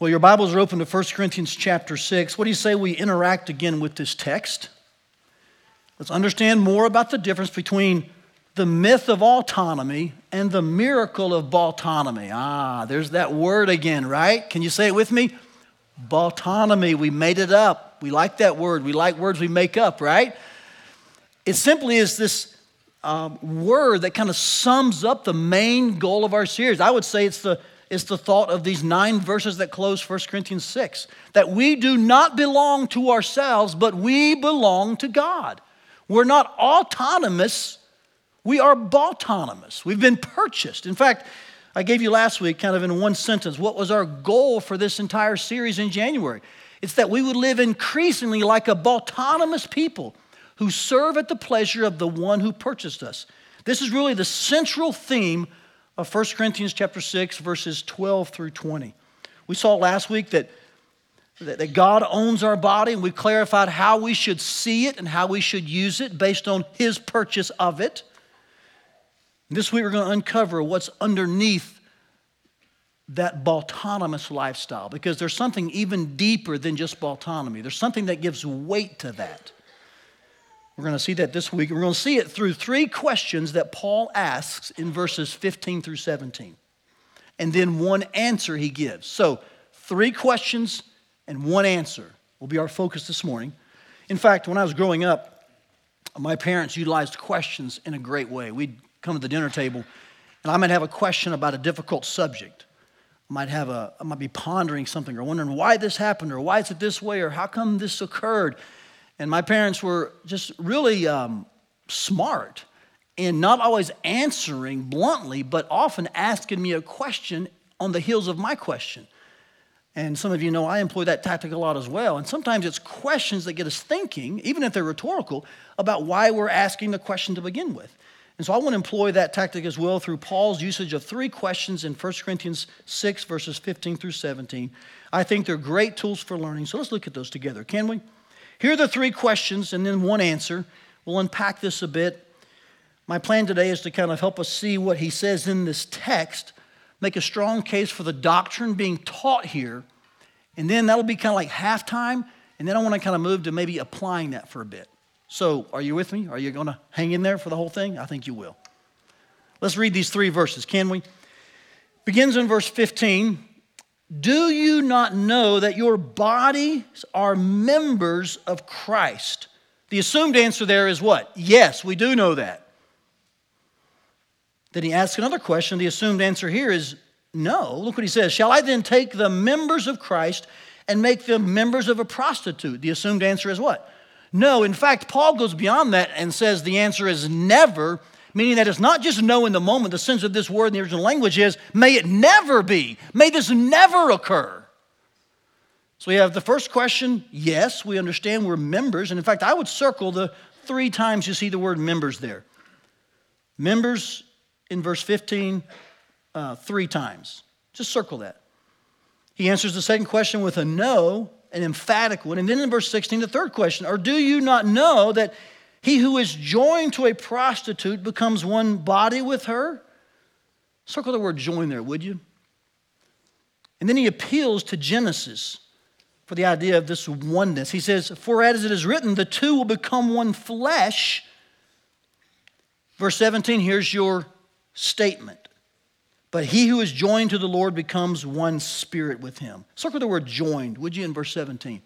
Well, your Bibles are open to 1 Corinthians chapter 6. What do you say we interact again with this text? Let's understand more about the difference between the myth of autonomy and the miracle of baltonomy. Ah, there's that word again, right? Can you say it with me? Baltonomy. We made it up. We like that word. We like words we make up, right? It simply is this um, word that kind of sums up the main goal of our series. I would say it's the it's the thought of these nine verses that close 1 Corinthians 6 that we do not belong to ourselves, but we belong to God. We're not autonomous, we are autonomous. We've been purchased. In fact, I gave you last week, kind of in one sentence, what was our goal for this entire series in January? It's that we would live increasingly like a autonomous people who serve at the pleasure of the one who purchased us. This is really the central theme of 1 Corinthians chapter 6, verses 12 through 20. We saw last week that, that God owns our body, and we clarified how we should see it and how we should use it based on His purchase of it. This week, we're going to uncover what's underneath that autonomous lifestyle because there's something even deeper than just autonomy. There's something that gives weight to that. We're going to see that this week. We're going to see it through three questions that Paul asks in verses 15 through 17, and then one answer he gives. So, three questions and one answer will be our focus this morning. In fact, when I was growing up, my parents utilized questions in a great way. We'd come to the dinner table, and I might have a question about a difficult subject. I might have a, I might be pondering something or wondering why this happened or why is it this way or how come this occurred. And my parents were just really um, smart in not always answering bluntly, but often asking me a question on the heels of my question. And some of you know I employ that tactic a lot as well. And sometimes it's questions that get us thinking, even if they're rhetorical, about why we're asking the question to begin with. And so I want to employ that tactic as well through Paul's usage of three questions in 1 Corinthians 6, verses 15 through 17. I think they're great tools for learning. So let's look at those together, can we? Here are the three questions and then one answer. We'll unpack this a bit. My plan today is to kind of help us see what he says in this text, make a strong case for the doctrine being taught here, and then that'll be kind of like halftime. And then I want to kind of move to maybe applying that for a bit. So, are you with me? Are you going to hang in there for the whole thing? I think you will. Let's read these three verses, can we? Begins in verse 15 do you not know that your bodies are members of Christ? The assumed answer there is what? Yes, we do know that. Then he asks another question. The assumed answer here is no. Look what he says. Shall I then take the members of Christ and make them members of a prostitute? The assumed answer is what? No. In fact, Paul goes beyond that and says the answer is never meaning that it's not just no in the moment. The sense of this word in the original language is, may it never be. May this never occur. So we have the first question yes, we understand we're members. And in fact, I would circle the three times you see the word members there. Members in verse 15, uh, three times. Just circle that. He answers the second question with a no, an emphatic one. And then in verse 16, the third question, or do you not know that he who is joined to a prostitute becomes one body with her. Circle the word join there, would you? And then he appeals to Genesis for the idea of this oneness. He says, For as it is written, the two will become one flesh. Verse 17, here's your statement. But he who is joined to the Lord becomes one spirit with him. Circle the word joined, would you, in verse 17?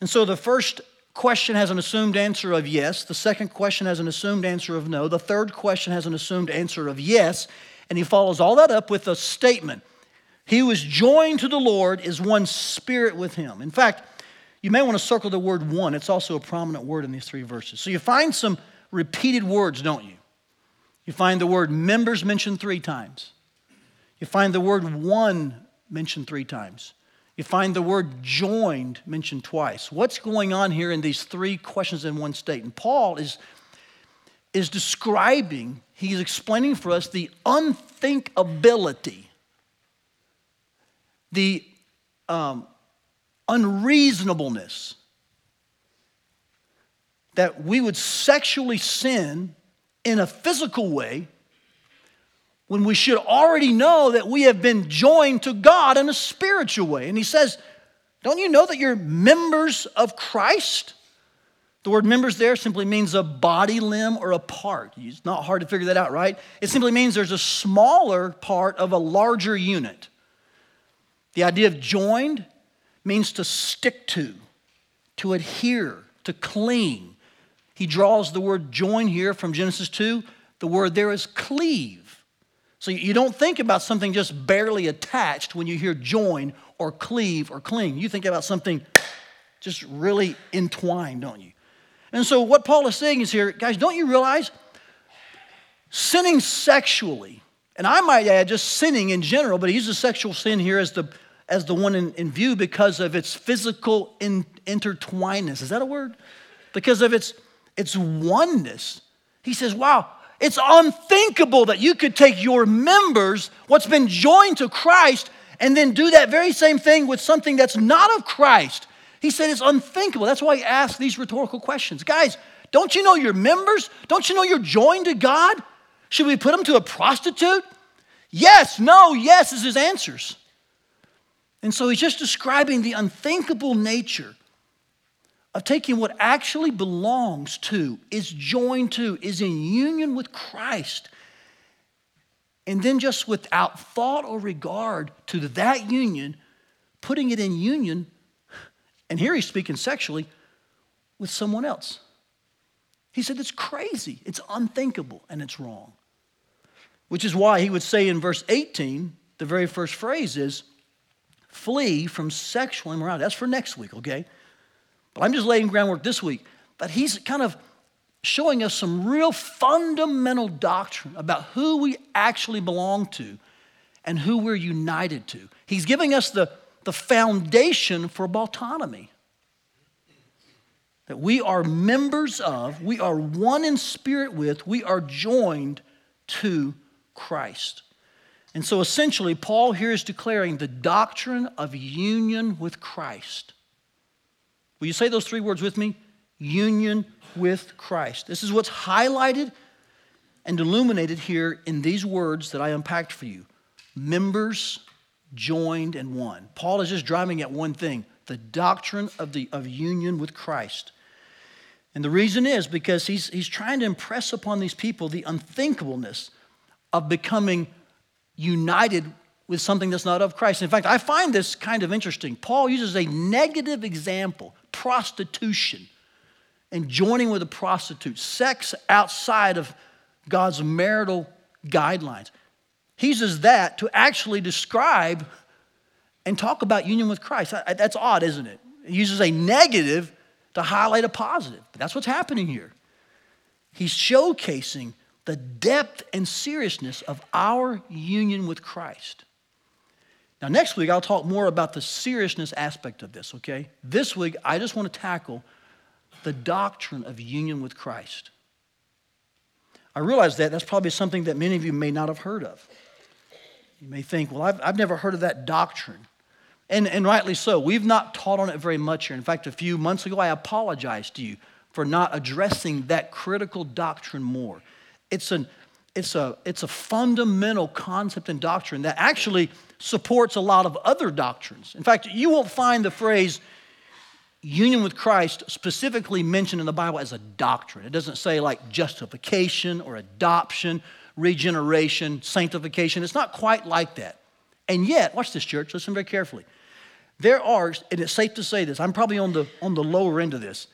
And so the first question has an assumed answer of yes. The second question has an assumed answer of no. The third question has an assumed answer of yes. And he follows all that up with a statement He who is joined to the Lord is one spirit with him. In fact, you may want to circle the word one. It's also a prominent word in these three verses. So you find some repeated words, don't you? You find the word members mentioned three times. You find the word one mentioned three times. You find the word joined mentioned twice. What's going on here in these three questions in one state? And Paul is, is describing, he's explaining for us the unthinkability, the um, unreasonableness that we would sexually sin in a physical way when we should already know that we have been joined to God in a spiritual way. And he says, Don't you know that you're members of Christ? The word members there simply means a body, limb, or a part. It's not hard to figure that out, right? It simply means there's a smaller part of a larger unit. The idea of joined means to stick to, to adhere, to cling. He draws the word join here from Genesis 2. The word there is cleave. So you don't think about something just barely attached when you hear join or cleave or cling. You think about something just really entwined, don't you? And so, what Paul is saying is here, guys, don't you realize sinning sexually, and I might add just sinning in general, but he uses sexual sin here as the, as the one in, in view because of its physical in, intertwinedness. Is that a word? Because of its, its oneness. He says, wow, it's unthinkable that you could take your members, what's been joined to Christ, and then do that very same thing with something that's not of Christ. He said it's unthinkable. That's why he asked these rhetorical questions. Guys, don't you know you're members? Don't you know you're joined to God? Should we put them to a prostitute? Yes, no, yes is his answers. And so he's just describing the unthinkable nature of taking what actually belongs to, is joined to, is in union with Christ, and then just without thought or regard to that union, putting it in union and here he's speaking sexually with someone else. He said it's crazy, it's unthinkable, and it's wrong. Which is why he would say in verse 18, the very first phrase is, flee from sexual immorality. That's for next week, okay? But I'm just laying groundwork this week. But he's kind of showing us some real fundamental doctrine about who we actually belong to and who we're united to. He's giving us the the foundation for autonomy. That we are members of, we are one in spirit with, we are joined to Christ. And so essentially, Paul here is declaring the doctrine of union with Christ. Will you say those three words with me? Union with Christ. This is what's highlighted and illuminated here in these words that I unpacked for you members joined and one. Paul is just driving at one thing the doctrine of, the, of union with Christ. And the reason is because he's, he's trying to impress upon these people the unthinkableness of becoming united with something that's not of Christ. In fact, I find this kind of interesting. Paul uses a negative example prostitution and joining with a prostitute, sex outside of God's marital guidelines. He uses that to actually describe and talk about union with Christ. That's odd, isn't it? He uses a negative to highlight a positive. But that's what's happening here. He's showcasing the depth and seriousness of our union with Christ. Now, next week, I'll talk more about the seriousness aspect of this, okay? This week, I just want to tackle the doctrine of union with Christ. I realize that that's probably something that many of you may not have heard of. You may think, well, I've, I've never heard of that doctrine. And, and rightly so. We've not taught on it very much here. In fact, a few months ago, I apologized to you for not addressing that critical doctrine more. It's, an, it's, a, it's a fundamental concept and doctrine that actually supports a lot of other doctrines. In fact, you won't find the phrase union with Christ specifically mentioned in the Bible as a doctrine. It doesn't say like justification or adoption regeneration, sanctification. It's not quite like that. And yet, watch this, church, listen very carefully. There are, and it's safe to say this, I'm probably on the, on the lower end of this.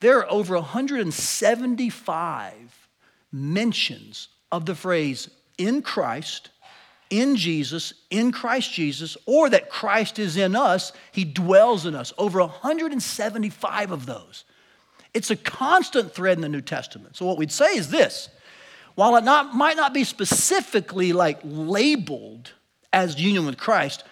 There are over 175 mentions of the phrase in Christ, in Jesus, in Christ Jesus, or that Christ is in us, he dwells in us. Over 175 of those. It's a constant thread in the New Testament. So, what we'd say is this while it not, might not be specifically like labeled as union with Christ,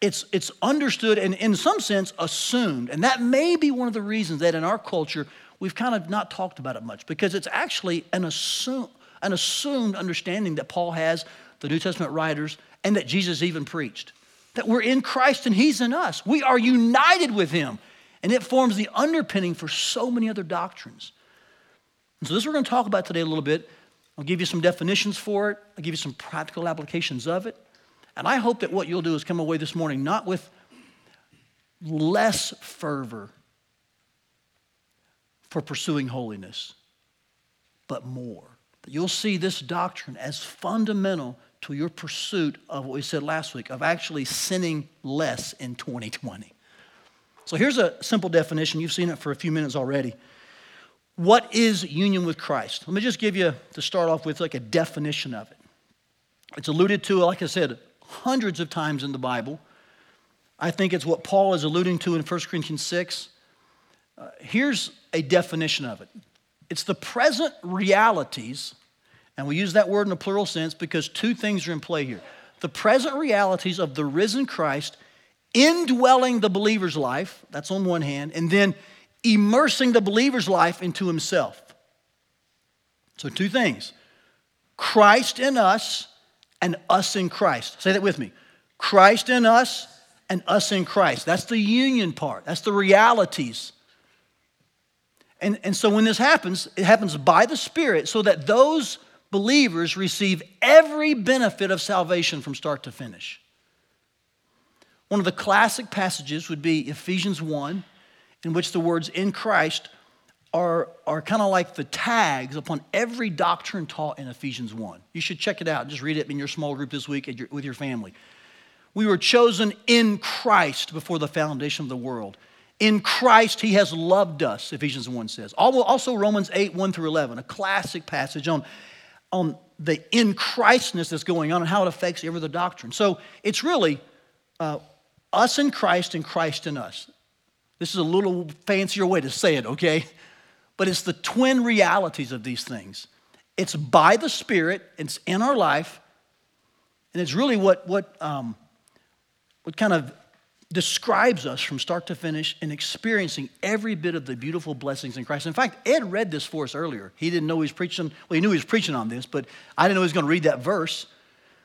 it's, it's understood and in some sense assumed. And that may be one of the reasons that in our culture we've kind of not talked about it much because it's actually an, assume, an assumed understanding that Paul has, the New Testament writers, and that Jesus even preached. That we're in Christ and He's in us. We are united with Him. And it forms the underpinning for so many other doctrines. And so, this we're going to talk about today a little bit I'll give you some definitions for it, I'll give you some practical applications of it. And I hope that what you'll do is come away this morning not with less fervor for pursuing holiness, but more. You'll see this doctrine as fundamental to your pursuit of what we said last week of actually sinning less in 2020. So here's a simple definition. You've seen it for a few minutes already. What is union with Christ? Let me just give you, to start off with, like a definition of it. It's alluded to, like I said, hundreds of times in the Bible. I think it's what Paul is alluding to in 1 Corinthians 6. Uh, here's a definition of it it's the present realities, and we use that word in a plural sense because two things are in play here. The present realities of the risen Christ indwelling the believer's life, that's on one hand, and then immersing the believer's life into himself. So, two things Christ in us and us in Christ. Say that with me Christ in us and us in Christ. That's the union part, that's the realities. And, and so, when this happens, it happens by the Spirit so that those believers receive every benefit of salvation from start to finish. One of the classic passages would be Ephesians 1, in which the words in Christ are, are kind of like the tags upon every doctrine taught in Ephesians 1. You should check it out. Just read it in your small group this week your, with your family. We were chosen in Christ before the foundation of the world. In Christ, He has loved us, Ephesians 1 says. Also, Romans 8, 1 through 11, a classic passage on, on the in Christness that's going on and how it affects every other doctrine. So it's really uh, us in Christ and Christ in us. This is a little fancier way to say it, okay? But it's the twin realities of these things. It's by the Spirit, it's in our life, and it's really what, what, um, what kind of describes us from start to finish in experiencing every bit of the beautiful blessings in Christ. In fact, Ed read this for us earlier. He didn't know he was preaching, well, he knew he was preaching on this, but I didn't know he was going to read that verse.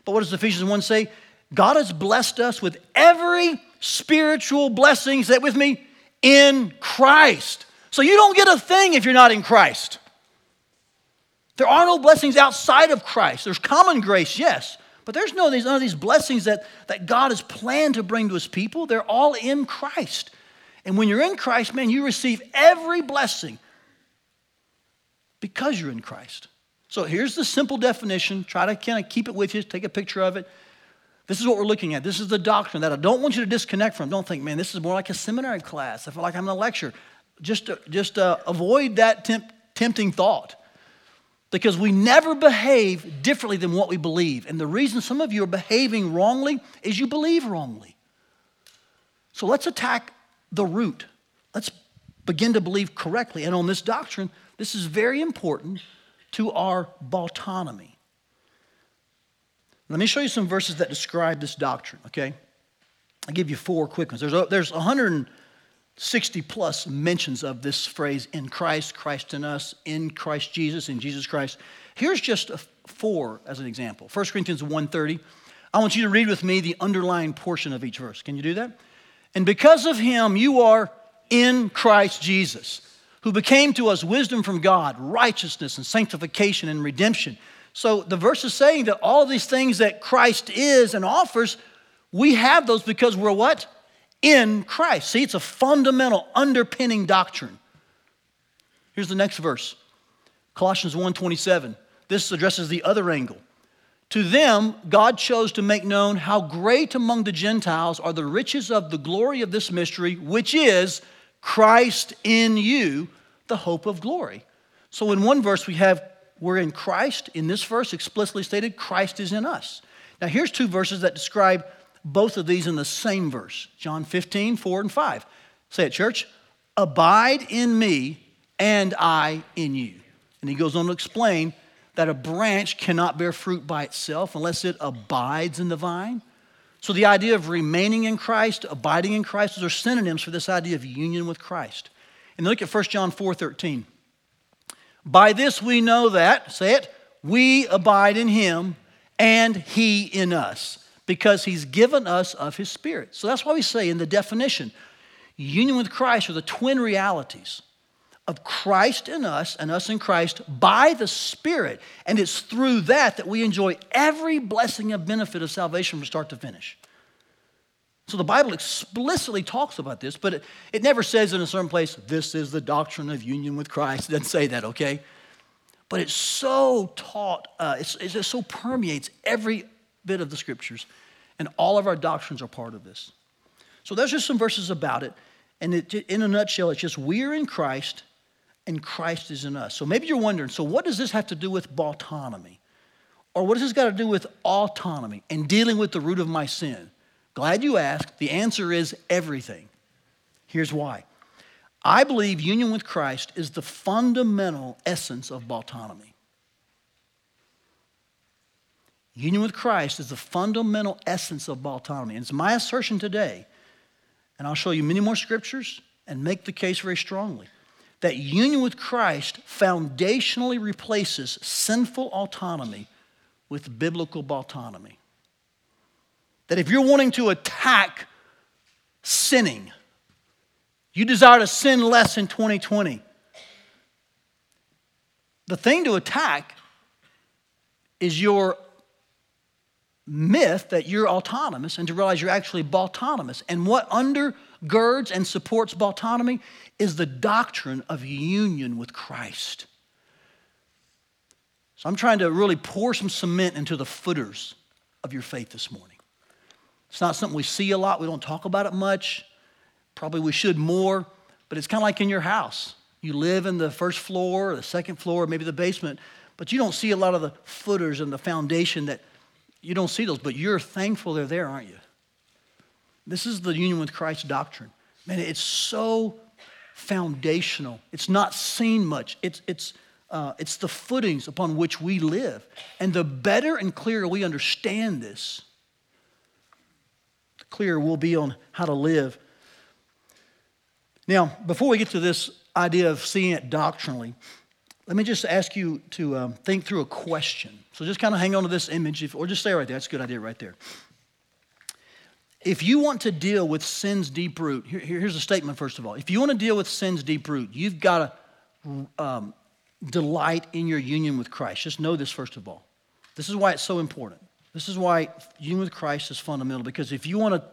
But what does Ephesians 1 say? God has blessed us with every spiritual blessing, say it with me, in Christ. So you don't get a thing if you're not in Christ. There are no blessings outside of Christ. There's common grace, yes, but there's no none of these blessings that, that God has planned to bring to his people. They're all in Christ. And when you're in Christ, man, you receive every blessing because you're in Christ. So here's the simple definition. Try to kind of keep it with you, take a picture of it. This is what we're looking at. This is the doctrine that I don't want you to disconnect from. Don't think, man, this is more like a seminary class. I feel like I'm in a lecture. Just, just uh, avoid that temp- tempting thought because we never behave differently than what we believe. And the reason some of you are behaving wrongly is you believe wrongly. So let's attack the root. Let's begin to believe correctly. And on this doctrine, this is very important to our autonomy. Let me show you some verses that describe this doctrine, okay? I'll give you four quick ones. There's, there's 100 60 plus mentions of this phrase in Christ, Christ in us, in Christ Jesus, in Jesus Christ. Here's just four as an example. 1 Corinthians 1:30. I want you to read with me the underlying portion of each verse. Can you do that? And because of him you are in Christ Jesus, who became to us wisdom from God, righteousness and sanctification and redemption. So the verse is saying that all these things that Christ is and offers, we have those because we're what? In Christ. See, it's a fundamental underpinning doctrine. Here's the next verse. Colossians 1:27. This addresses the other angle. To them, God chose to make known how great among the Gentiles are the riches of the glory of this mystery, which is Christ in you, the hope of glory. So, in one verse, we have we're in Christ. In this verse, explicitly stated, Christ is in us. Now, here's two verses that describe both of these in the same verse John 15, 4 and 5. Say it, church. Abide in me, and I in you. And he goes on to explain that a branch cannot bear fruit by itself unless it abides in the vine. So, the idea of remaining in Christ, abiding in Christ, those are synonyms for this idea of union with Christ. And look at 1 John 4 13. By this we know that, say it, we abide in him and he in us because he's given us of his spirit. So that's why we say in the definition, union with Christ are the twin realities of Christ in us and us in Christ by the Spirit. And it's through that that we enjoy every blessing and benefit of salvation from start to finish. So the Bible explicitly talks about this, but it, it never says in a certain place, this is the doctrine of union with Christ. It doesn't say that, okay? But it's so taught, uh, it's, it so permeates every bit of the scriptures, and all of our doctrines are part of this. So there's just some verses about it, and it, in a nutshell, it's just we're in Christ and Christ is in us. So maybe you're wondering, so what does this have to do with autonomy? Or what does this got to do with autonomy and dealing with the root of my sin? Glad you asked. The answer is everything. Here's why. I believe union with Christ is the fundamental essence of autonomy. Union with Christ is the fundamental essence of autonomy. And it's my assertion today, and I'll show you many more scriptures and make the case very strongly that union with Christ foundationally replaces sinful autonomy with biblical autonomy. That if you're wanting to attack sinning, you desire to sin less in 2020, the thing to attack is your myth that you're autonomous and to realize you're actually autonomous. And what undergirds and supports autonomy is the doctrine of union with Christ. So I'm trying to really pour some cement into the footers of your faith this morning. It's not something we see a lot, we don't talk about it much. Probably we should more, but it's kind of like in your house. You live in the first floor, or the second floor, or maybe the basement, but you don't see a lot of the footers and the foundation that you don't see those, but you're thankful they're there, aren't you? This is the union with Christ doctrine. Man, it's so foundational. It's not seen much. It's, it's, uh, it's the footings upon which we live. And the better and clearer we understand this, the clearer we'll be on how to live. Now, before we get to this idea of seeing it doctrinally, let me just ask you to um, think through a question. So just kind of hang on to this image, if, or just stay right there. That's a good idea right there. If you want to deal with sin's deep root, here, here's a statement first of all. If you want to deal with sin's deep root, you've got to um, delight in your union with Christ. Just know this first of all. This is why it's so important. This is why union with Christ is fundamental because if you want to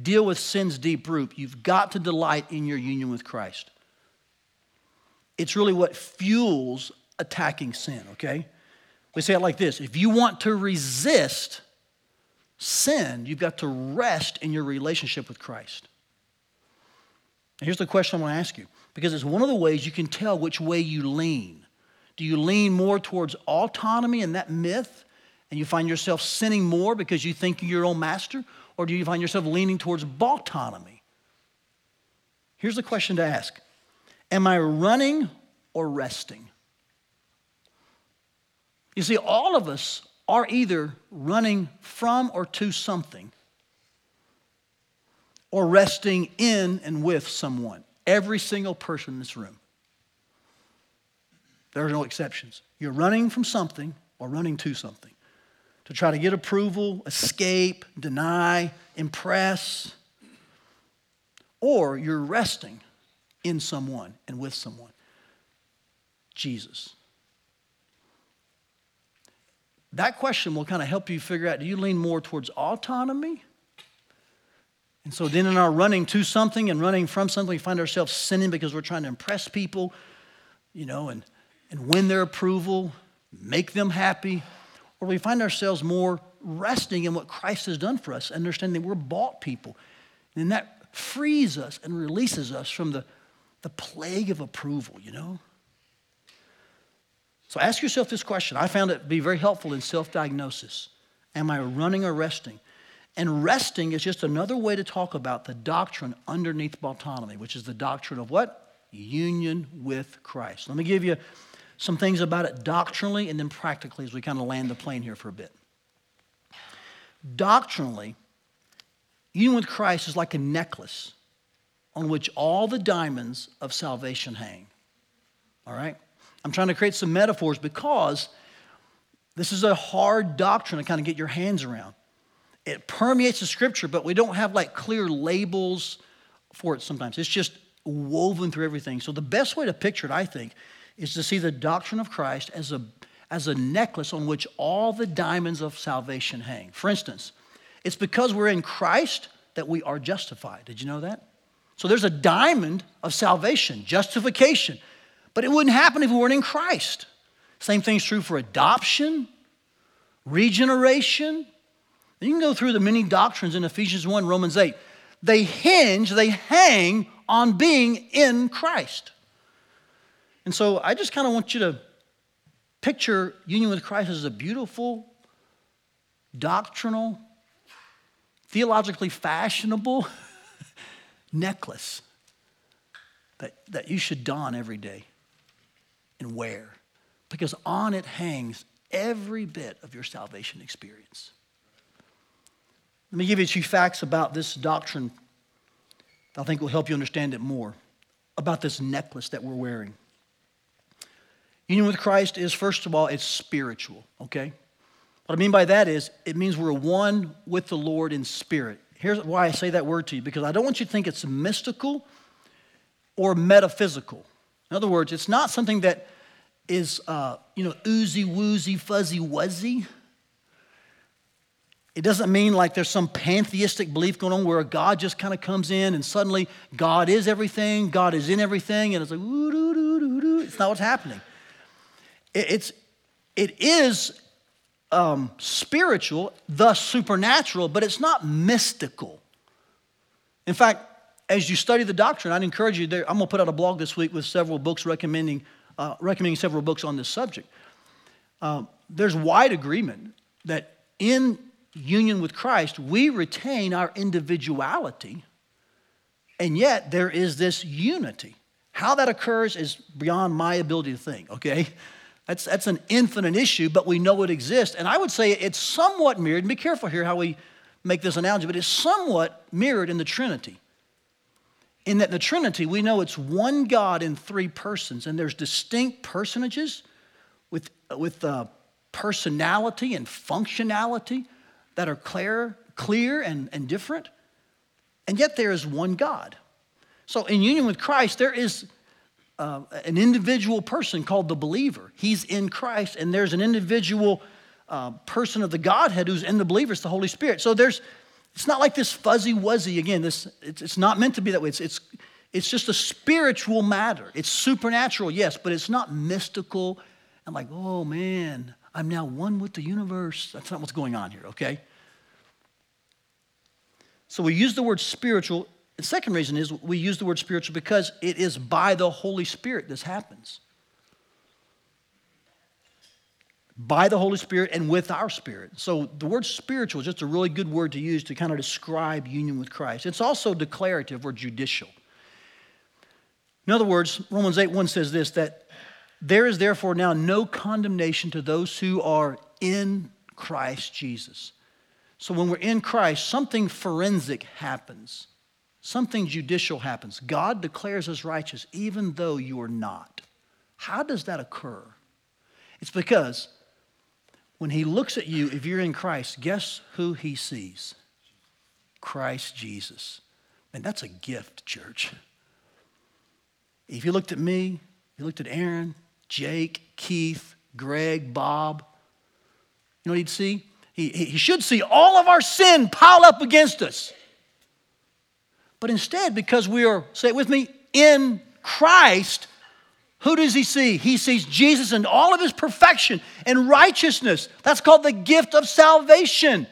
deal with sin's deep root, you've got to delight in your union with Christ. It's really what fuels attacking sin, okay? We say it like this if you want to resist sin, you've got to rest in your relationship with Christ. And here's the question I want to ask you because it's one of the ways you can tell which way you lean. Do you lean more towards autonomy and that myth, and you find yourself sinning more because you think you're your own master? Or do you find yourself leaning towards autonomy? Here's the question to ask Am I running or resting? You see, all of us are either running from or to something or resting in and with someone. Every single person in this room. There are no exceptions. You're running from something or running to something to try to get approval, escape, deny, impress, or you're resting in someone and with someone. Jesus. That question will kind of help you figure out do you lean more towards autonomy? And so then in our running to something and running from something, we find ourselves sinning because we're trying to impress people, you know, and, and win their approval, make them happy. Or we find ourselves more resting in what Christ has done for us, understanding we're bought people. And that frees us and releases us from the, the plague of approval, you know? So ask yourself this question. I found it to be very helpful in self diagnosis. Am I running or resting? And resting is just another way to talk about the doctrine underneath autonomy, which is the doctrine of what? Union with Christ. Let me give you some things about it doctrinally and then practically as we kind of land the plane here for a bit. Doctrinally, union with Christ is like a necklace on which all the diamonds of salvation hang. All right? I'm trying to create some metaphors because this is a hard doctrine to kind of get your hands around. It permeates the scripture, but we don't have like clear labels for it sometimes. It's just woven through everything. So the best way to picture it, I think, is to see the doctrine of Christ as a, as a necklace on which all the diamonds of salvation hang. For instance, it's because we're in Christ that we are justified. Did you know that? So there's a diamond of salvation, justification. But it wouldn't happen if we weren't in Christ. Same thing's true for adoption, regeneration. You can go through the many doctrines in Ephesians 1, Romans 8. They hinge, they hang on being in Christ. And so I just kind of want you to picture union with Christ as a beautiful, doctrinal, theologically fashionable necklace that, that you should don every day and wear because on it hangs every bit of your salvation experience. Let me give you a few facts about this doctrine I think will help you understand it more about this necklace that we're wearing. Union with Christ is, first of all, it's spiritual, okay? What I mean by that is it means we're one with the Lord in spirit. Here's why I say that word to you because I don't want you to think it's mystical or metaphysical. In other words, it's not something that is, uh, you know, oozy woozy, fuzzy wuzzy. It doesn't mean like there's some pantheistic belief going on where God just kind of comes in and suddenly God is everything, God is in everything, and it's like, ooh, doo, doo, doo, doo. it's not what's happening. It, it's, it is um, spiritual, thus supernatural, but it's not mystical. In fact, as you study the doctrine, I'd encourage you, there, I'm going to put out a blog this week with several books recommending, uh, recommending several books on this subject. Uh, there's wide agreement that in union with Christ, we retain our individuality, and yet there is this unity. How that occurs is beyond my ability to think, okay? That's, that's an infinite issue, but we know it exists. And I would say it's somewhat mirrored, and be careful here how we make this analogy, but it's somewhat mirrored in the Trinity. In that in the Trinity, we know it's one God in three persons, and there's distinct personages with, with uh, personality and functionality that are clear, clear and, and different, and yet there is one God. So in union with Christ, there is uh, an individual person called the believer. He's in Christ, and there's an individual uh, person of the Godhead who's in the believer. It's the Holy Spirit. So there's, it's not like this fuzzy wuzzy. Again, this it's, it's not meant to be that way. It's, it's, it's just a spiritual matter. It's supernatural, yes, but it's not mystical and like, oh man, I'm now one with the universe. That's not what's going on here, okay? So we use the word spiritual. The second reason is we use the word spiritual because it is by the Holy Spirit this happens. By the Holy Spirit and with our spirit. So the word spiritual is just a really good word to use to kind of describe union with Christ. It's also declarative or judicial. In other words, Romans 8 1 says this that there is therefore now no condemnation to those who are in Christ Jesus. So when we're in Christ, something forensic happens, something judicial happens. God declares us righteous even though you are not. How does that occur? It's because when he looks at you, if you're in Christ, guess who he sees? Christ Jesus. And that's a gift, church. If you looked at me, you looked at Aaron, Jake, Keith, Greg, Bob. You know what he'd see? He, he should see all of our sin piled up against us. But instead, because we are, say it with me, in Christ, who does he see? He sees Jesus and all of his perfection and righteousness. That's called the gift of salvation.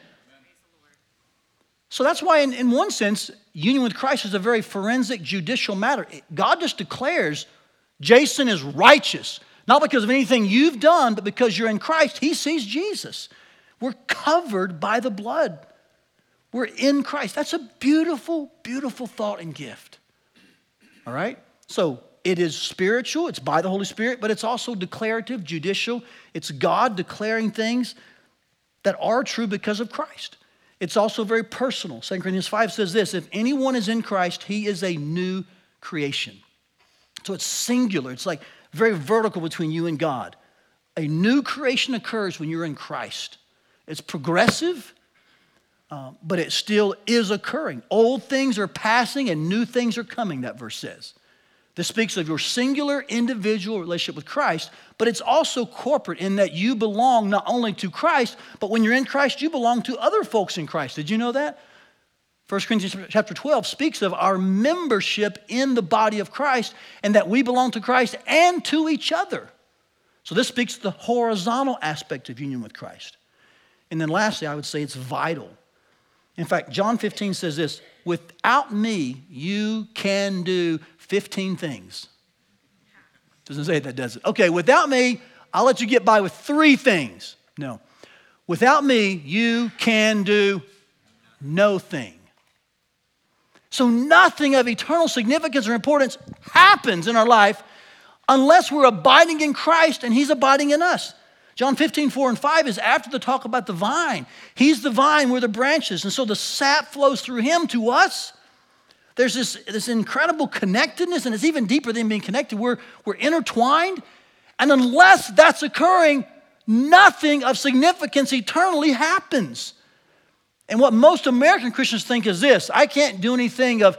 So that's why, in, in one sense, union with Christ is a very forensic judicial matter. God just declares Jason is righteous, not because of anything you've done, but because you're in Christ. He sees Jesus. We're covered by the blood. We're in Christ. That's a beautiful, beautiful thought and gift. All right? So it is spiritual, it's by the Holy Spirit, but it's also declarative, judicial. It's God declaring things that are true because of Christ. It's also very personal. 2 Corinthians 5 says this if anyone is in Christ, he is a new creation. So it's singular, it's like very vertical between you and God. A new creation occurs when you're in Christ. It's progressive, uh, but it still is occurring. Old things are passing and new things are coming, that verse says. This speaks of your singular individual relationship with Christ, but it's also corporate in that you belong not only to Christ, but when you're in Christ, you belong to other folks in Christ. Did you know that? 1 Corinthians chapter 12 speaks of our membership in the body of Christ and that we belong to Christ and to each other. So this speaks to the horizontal aspect of union with Christ. And then lastly, I would say it's vital. In fact, John 15 says this without me, you can do 15 things. Doesn't say that, does it? Okay, without me, I'll let you get by with three things. No. Without me, you can do no thing. So nothing of eternal significance or importance happens in our life unless we're abiding in Christ and He's abiding in us. John 15, 4 and 5 is after the talk about the vine. He's the vine, we're the branches. And so the sap flows through Him to us. There's this, this incredible connectedness, and it's even deeper than being connected. We're, we're intertwined. And unless that's occurring, nothing of significance eternally happens. And what most American Christians think is this I can't do anything of,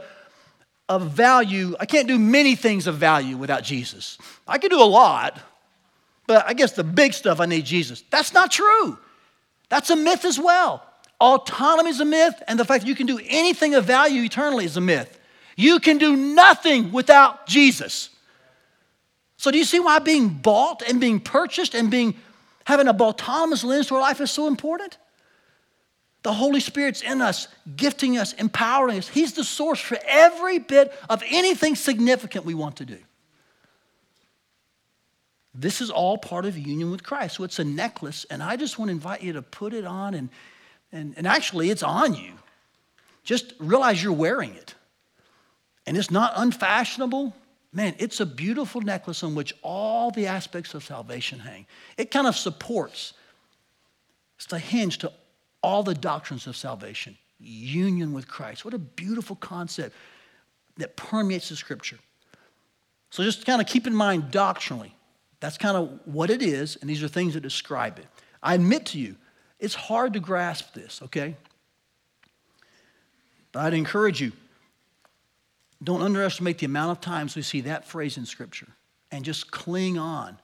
of value, I can't do many things of value without Jesus. I can do a lot, but I guess the big stuff I need Jesus. That's not true. That's a myth as well. Autonomy is a myth, and the fact that you can do anything of value eternally is a myth. You can do nothing without Jesus. So, do you see why being bought and being purchased and being having a autonomous lens to our life is so important? The Holy Spirit's in us, gifting us, empowering us. He's the source for every bit of anything significant we want to do. This is all part of union with Christ. So it's a necklace, and I just want to invite you to put it on, and, and, and actually, it's on you. Just realize you're wearing it. And it's not unfashionable. Man, it's a beautiful necklace on which all the aspects of salvation hang. It kind of supports, it's the hinge to all the doctrines of salvation, union with Christ. What a beautiful concept that permeates the scripture. So just kind of keep in mind doctrinally, that's kind of what it is, and these are things that describe it. I admit to you, it's hard to grasp this, okay? But I'd encourage you, don't underestimate the amount of times we see that phrase in Scripture and just cling on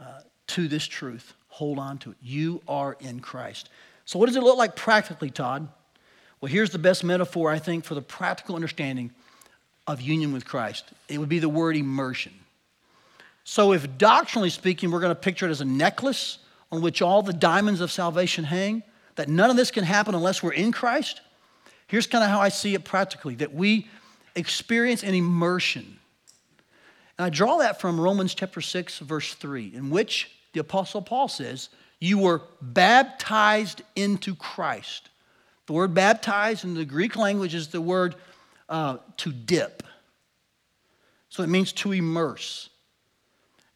uh, to this truth. Hold on to it. You are in Christ. So, what does it look like practically, Todd? Well, here's the best metaphor, I think, for the practical understanding of union with Christ it would be the word immersion. So, if doctrinally speaking, we're going to picture it as a necklace on which all the diamonds of salvation hang, that none of this can happen unless we're in Christ, here's kind of how I see it practically that we experience an immersion. And I draw that from Romans chapter 6, verse 3, in which the Apostle Paul says, you were baptized into Christ. The word baptized in the Greek language is the word uh, to dip. So it means to immerse.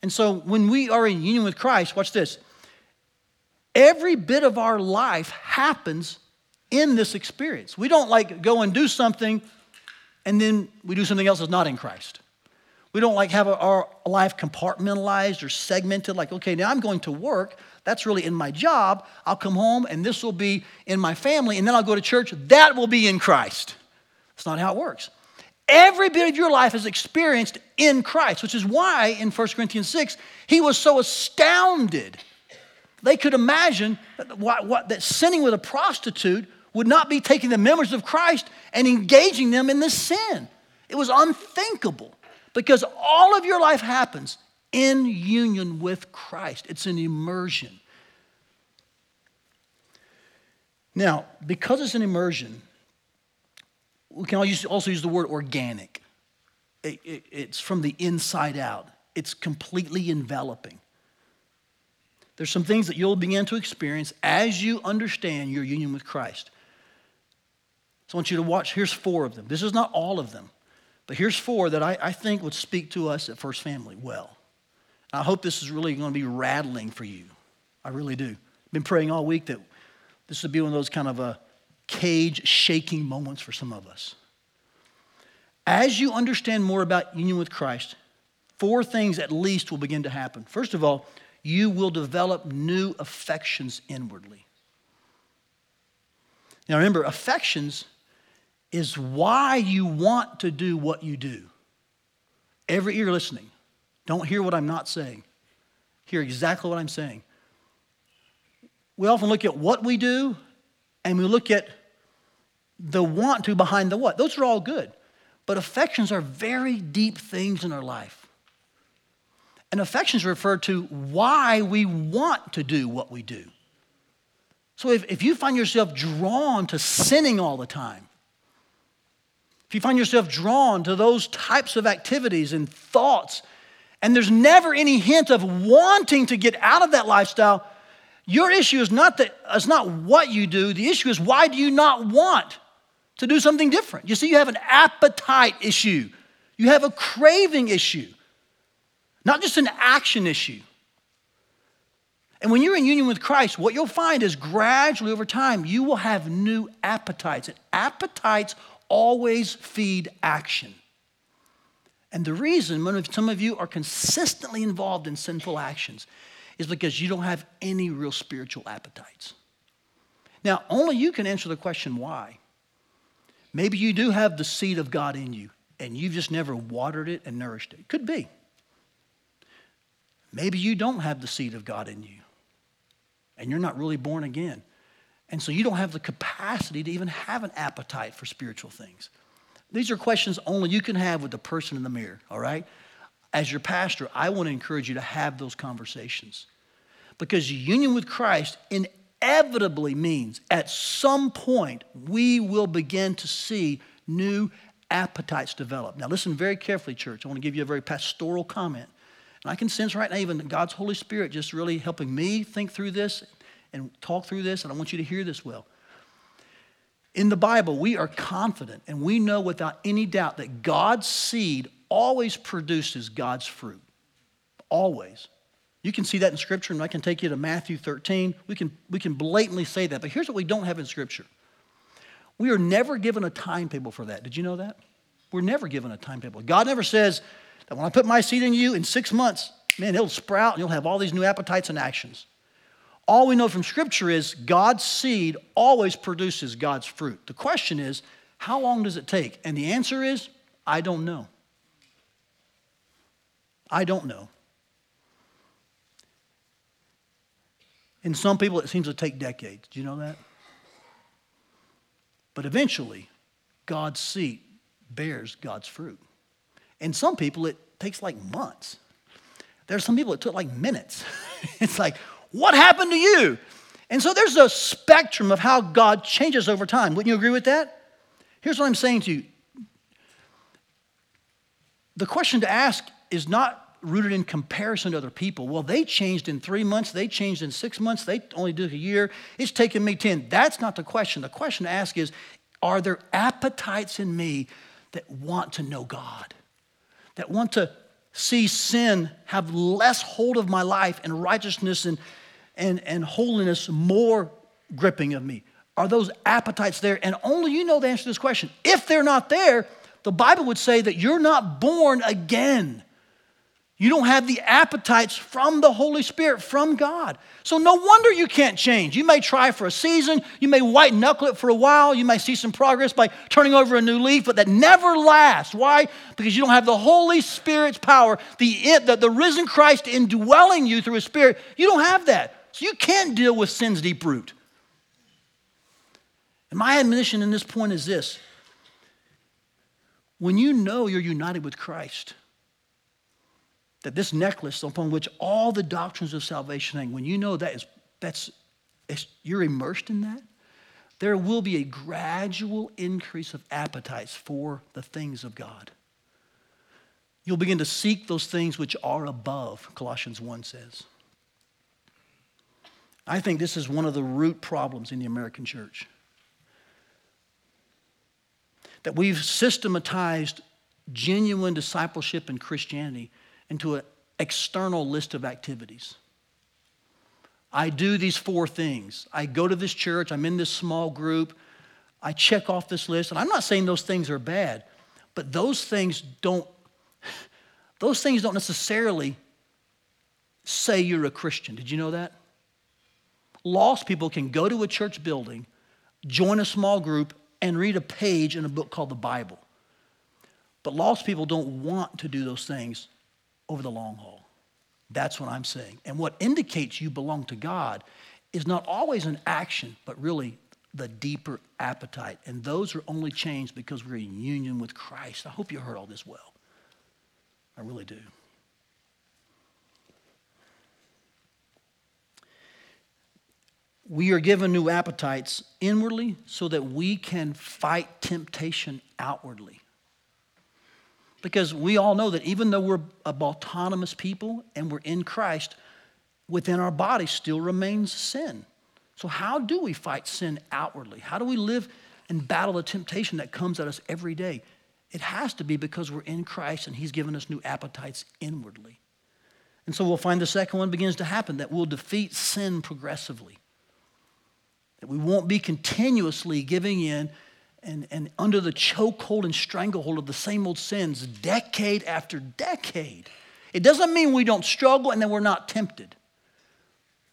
And so when we are in union with Christ, watch this. Every bit of our life happens in this experience. We don't like go and do something and then we do something else that's not in Christ. We don't like have our life compartmentalized or segmented, like, okay, now I'm going to work, that's really in my job. I'll come home and this will be in my family, and then I'll go to church. That will be in Christ. That's not how it works. Every bit of your life is experienced in Christ, which is why in 1 Corinthians 6, he was so astounded. They could imagine that, what, what, that sinning with a prostitute would not be taking the members of Christ and engaging them in this sin. It was unthinkable because all of your life happens in union with Christ. It's an immersion. Now, because it's an immersion, we can also use the word organic. It, it, it's from the inside out, it's completely enveloping. There's some things that you'll begin to experience as you understand your union with Christ. So I want you to watch. Here's four of them. This is not all of them, but here's four that I, I think would speak to us at First Family well. I hope this is really going to be rattling for you. I really do. I've been praying all week that this would be one of those kind of a uh, cage shaking moments for some of us. As you understand more about union with Christ, four things at least will begin to happen. First of all, you will develop new affections inwardly. Now remember, affections is why you want to do what you do. every ear listening, don't hear what I'm not saying. Hear exactly what I'm saying. We often look at what we do and we look at the want to behind the what. Those are all good. But affections are very deep things in our life. And affections refer to why we want to do what we do. So if, if you find yourself drawn to sinning all the time, if you find yourself drawn to those types of activities and thoughts, and there's never any hint of wanting to get out of that lifestyle, your issue is not that it's not what you do. The issue is why do you not want to do something different? You see, you have an appetite issue. You have a craving issue not just an action issue. And when you're in union with Christ, what you'll find is gradually over time, you will have new appetites. And appetites always feed action. And the reason some of you are consistently involved in sinful actions is because you don't have any real spiritual appetites. Now, only you can answer the question why. Maybe you do have the seed of God in you, and you've just never watered it and nourished it. Could be. Maybe you don't have the seed of God in you and you're not really born again. And so you don't have the capacity to even have an appetite for spiritual things. These are questions only you can have with the person in the mirror, all right? As your pastor, I want to encourage you to have those conversations because union with Christ inevitably means at some point we will begin to see new appetites develop. Now, listen very carefully, church. I want to give you a very pastoral comment. And I can sense right now even God's Holy Spirit just really helping me think through this and talk through this, and I want you to hear this well. In the Bible, we are confident and we know without any doubt that God's seed always produces God's fruit. Always. You can see that in Scripture, and I can take you to Matthew 13. We can, we can blatantly say that. But here's what we don't have in Scripture we are never given a timetable for that. Did you know that? We're never given a timetable. God never says, that when I put my seed in you in six months, man, it'll sprout and you'll have all these new appetites and actions. All we know from Scripture is God's seed always produces God's fruit. The question is, how long does it take? And the answer is, I don't know. I don't know. In some people, it seems to take decades. Do you know that? But eventually, God's seed bears God's fruit. And some people, it takes like months. There's some people it took like minutes. it's like, what happened to you? And so there's a spectrum of how God changes over time. Wouldn't you agree with that? Here's what I'm saying to you the question to ask is not rooted in comparison to other people. Well, they changed in three months, they changed in six months, they only did a year, it's taken me 10. That's not the question. The question to ask is are there appetites in me that want to know God? that want to see sin have less hold of my life and righteousness and, and, and holiness more gripping of me? Are those appetites there? And only you know the answer to this question. If they're not there, the Bible would say that you're not born again. You don't have the appetites from the Holy Spirit, from God. So no wonder you can't change. You may try for a season, you may white knuckle it for a while, you may see some progress by turning over a new leaf, but that never lasts. Why? Because you don't have the Holy Spirit's power, the, the, the risen Christ indwelling you through His Spirit. You don't have that. So you can't deal with sin's deep root. And my admonition in this point is this when you know you're united with Christ, that this necklace upon which all the doctrines of salvation hang, when you know that is, that's, you're immersed in that, there will be a gradual increase of appetites for the things of God. You'll begin to seek those things which are above, Colossians 1 says. I think this is one of the root problems in the American church. That we've systematized genuine discipleship and Christianity into an external list of activities. I do these four things. I go to this church, I'm in this small group, I check off this list, and I'm not saying those things are bad, but those things don't those things don't necessarily say you're a Christian. Did you know that? Lost people can go to a church building, join a small group, and read a page in a book called the Bible. But lost people don't want to do those things over the long haul. That's what I'm saying. And what indicates you belong to God is not always an action, but really the deeper appetite. And those are only changed because we're in union with Christ. I hope you heard all this well. I really do. We are given new appetites inwardly so that we can fight temptation outwardly. Because we all know that even though we're a autonomous people and we're in Christ, within our body still remains sin. So, how do we fight sin outwardly? How do we live and battle the temptation that comes at us every day? It has to be because we're in Christ and He's given us new appetites inwardly. And so we'll find the second one begins to happen that we'll defeat sin progressively. That we won't be continuously giving in and, and under the chokehold and stranglehold of the same old sins decade after decade. It doesn't mean we don't struggle and that we're not tempted.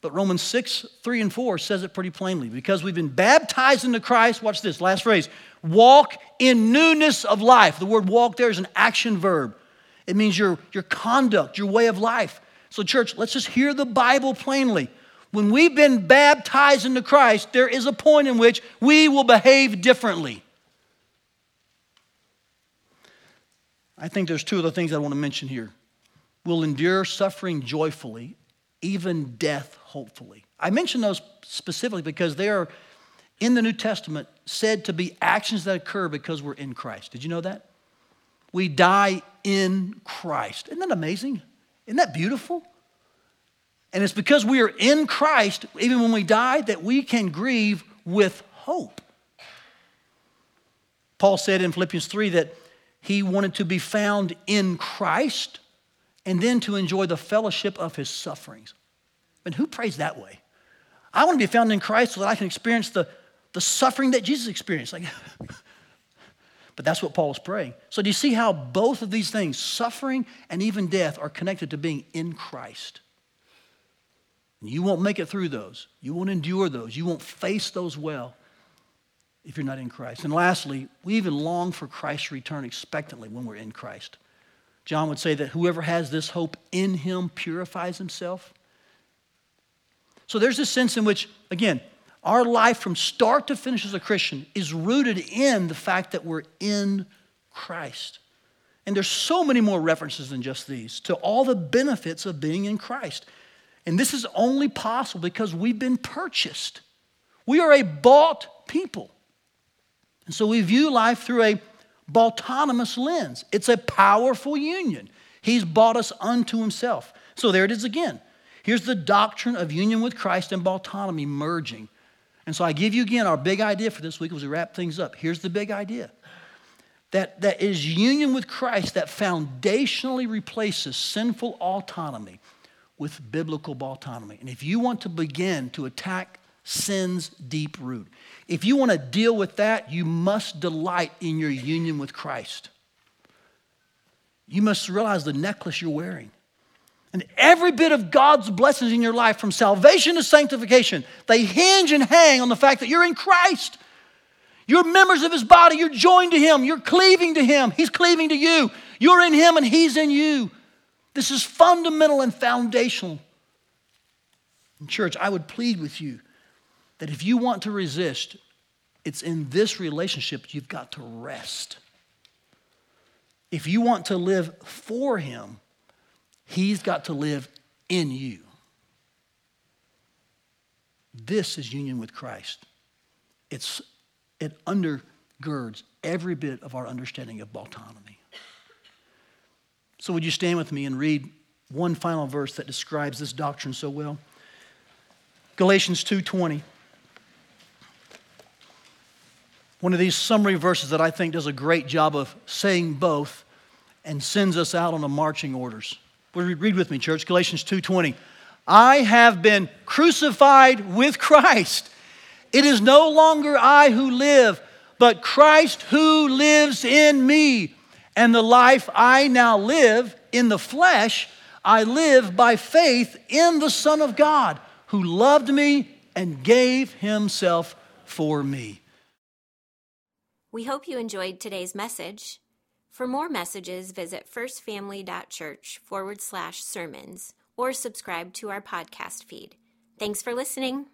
But Romans 6, 3 and 4 says it pretty plainly. Because we've been baptized into Christ, watch this, last phrase, walk in newness of life. The word walk there is an action verb. It means your, your conduct, your way of life. So, church, let's just hear the Bible plainly. When we've been baptized into Christ, there is a point in which we will behave differently. I think there's two other things I want to mention here. We'll endure suffering joyfully, even death hopefully. I mention those specifically because they are in the New Testament said to be actions that occur because we're in Christ. Did you know that? We die in Christ. Isn't that amazing? Isn't that beautiful? And it's because we are in Christ, even when we die, that we can grieve with hope. Paul said in Philippians 3 that he wanted to be found in Christ and then to enjoy the fellowship of his sufferings. And who prays that way? I want to be found in Christ so that I can experience the, the suffering that Jesus experienced. Like, but that's what Paul was praying. So do you see how both of these things, suffering and even death, are connected to being in Christ? You won't make it through those. You won't endure those. You won't face those well if you're not in Christ. And lastly, we even long for Christ's return expectantly when we're in Christ. John would say that whoever has this hope in him purifies himself. So there's this sense in which, again, our life from start to finish as a Christian is rooted in the fact that we're in Christ. And there's so many more references than just these to all the benefits of being in Christ. And this is only possible because we've been purchased. We are a bought people. And so we view life through a autonomous lens. It's a powerful union. He's bought us unto himself. So there it is again. Here's the doctrine of union with Christ and autonomy merging. And so I give you again our big idea for this week as we wrap things up. Here's the big idea that, that is union with Christ that foundationally replaces sinful autonomy with biblical autonomy. And if you want to begin to attack sin's deep root, if you want to deal with that, you must delight in your union with Christ. You must realize the necklace you're wearing. And every bit of God's blessings in your life, from salvation to sanctification, they hinge and hang on the fact that you're in Christ. You're members of His body. You're joined to Him. You're cleaving to Him. He's cleaving to you. You're in Him and He's in you. This is fundamental and foundational. In church, I would plead with you that if you want to resist, it's in this relationship you've got to rest. If you want to live for Him, He's got to live in you. This is union with Christ. It's, it undergirds every bit of our understanding of autonomy. So, would you stand with me and read one final verse that describes this doctrine so well? Galatians 2:20. One of these summary verses that I think does a great job of saying both and sends us out on the marching orders. Read with me, church. Galatians 2:20. I have been crucified with Christ. It is no longer I who live, but Christ who lives in me. And the life I now live in the flesh, I live by faith in the Son of God, who loved me and gave himself for me. We hope you enjoyed today's message. For more messages, visit firstfamily.church forward slash sermons or subscribe to our podcast feed. Thanks for listening.